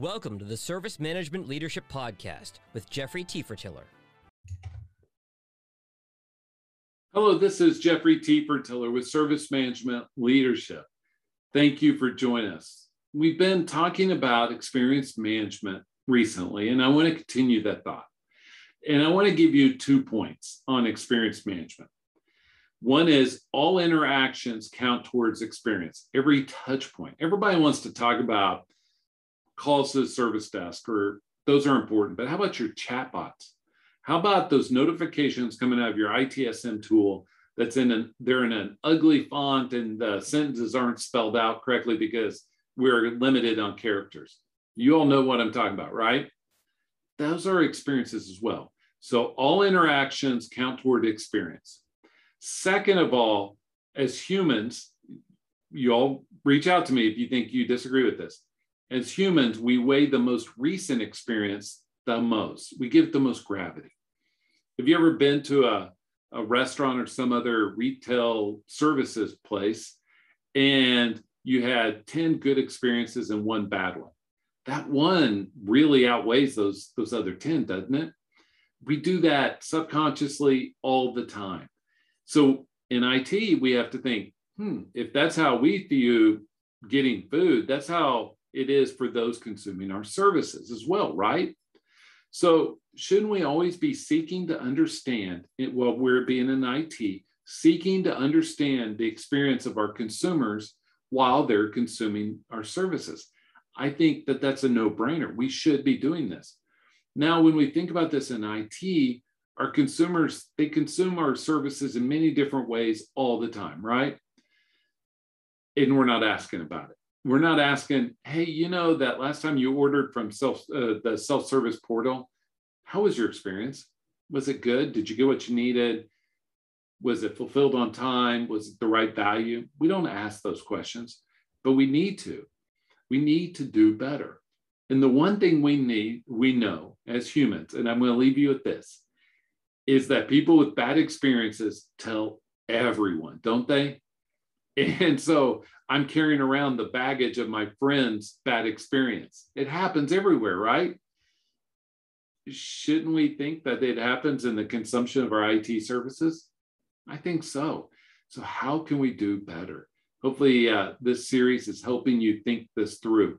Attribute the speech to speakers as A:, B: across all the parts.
A: Welcome to the Service Management Leadership Podcast with Jeffrey Tiefertiller.
B: Hello, this is Jeffrey Tiefertiller with Service Management Leadership. Thank you for joining us. We've been talking about experience management recently, and I want to continue that thought. And I want to give you two points on experience management. One is all interactions count towards experience, every touch point. Everybody wants to talk about calls to the service desk, or those are important. But how about your chatbots? How about those notifications coming out of your ITSM tool that's in an they're in an ugly font and the sentences aren't spelled out correctly because we're limited on characters. You all know what I'm talking about, right? Those are experiences as well. So all interactions count toward experience. Second of all, as humans, you all reach out to me if you think you disagree with this as humans, we weigh the most recent experience the most. We give the most gravity. Have you ever been to a, a restaurant or some other retail services place and you had 10 good experiences and one bad one? That one really outweighs those, those other 10, doesn't it? We do that subconsciously all the time. So in IT, we have to think, hmm, if that's how we view getting food, that's how it is for those consuming our services as well, right? So, shouldn't we always be seeking to understand eh, it while we're being in IT, seeking to understand the experience of our consumers while they're consuming our services? I think that that's a no brainer. We should be doing this. Now, when we think about this in IT, our consumers, they consume our services in many different ways all the time, right? And we're not asking about it we're not asking, hey, you know, that last time you ordered from self uh, the self service portal, how was your experience? Was it good? Did you get what you needed? Was it fulfilled on time? Was it the right value? We don't ask those questions, but we need to. We need to do better. And the one thing we need, we know as humans, and I'm going to leave you with this, is that people with bad experiences tell everyone, don't they? And so I'm carrying around the baggage of my friend's bad experience. It happens everywhere, right? Shouldn't we think that it happens in the consumption of our IT services? I think so. So, how can we do better? Hopefully, uh, this series is helping you think this through.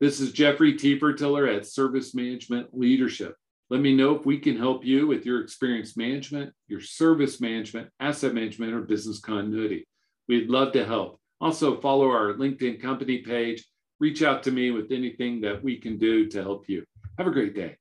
B: This is Jeffrey Tiefertiller at Service Management Leadership. Let me know if we can help you with your experience management, your service management, asset management, or business continuity. We'd love to help. Also, follow our LinkedIn company page. Reach out to me with anything that we can do to help you. Have a great day.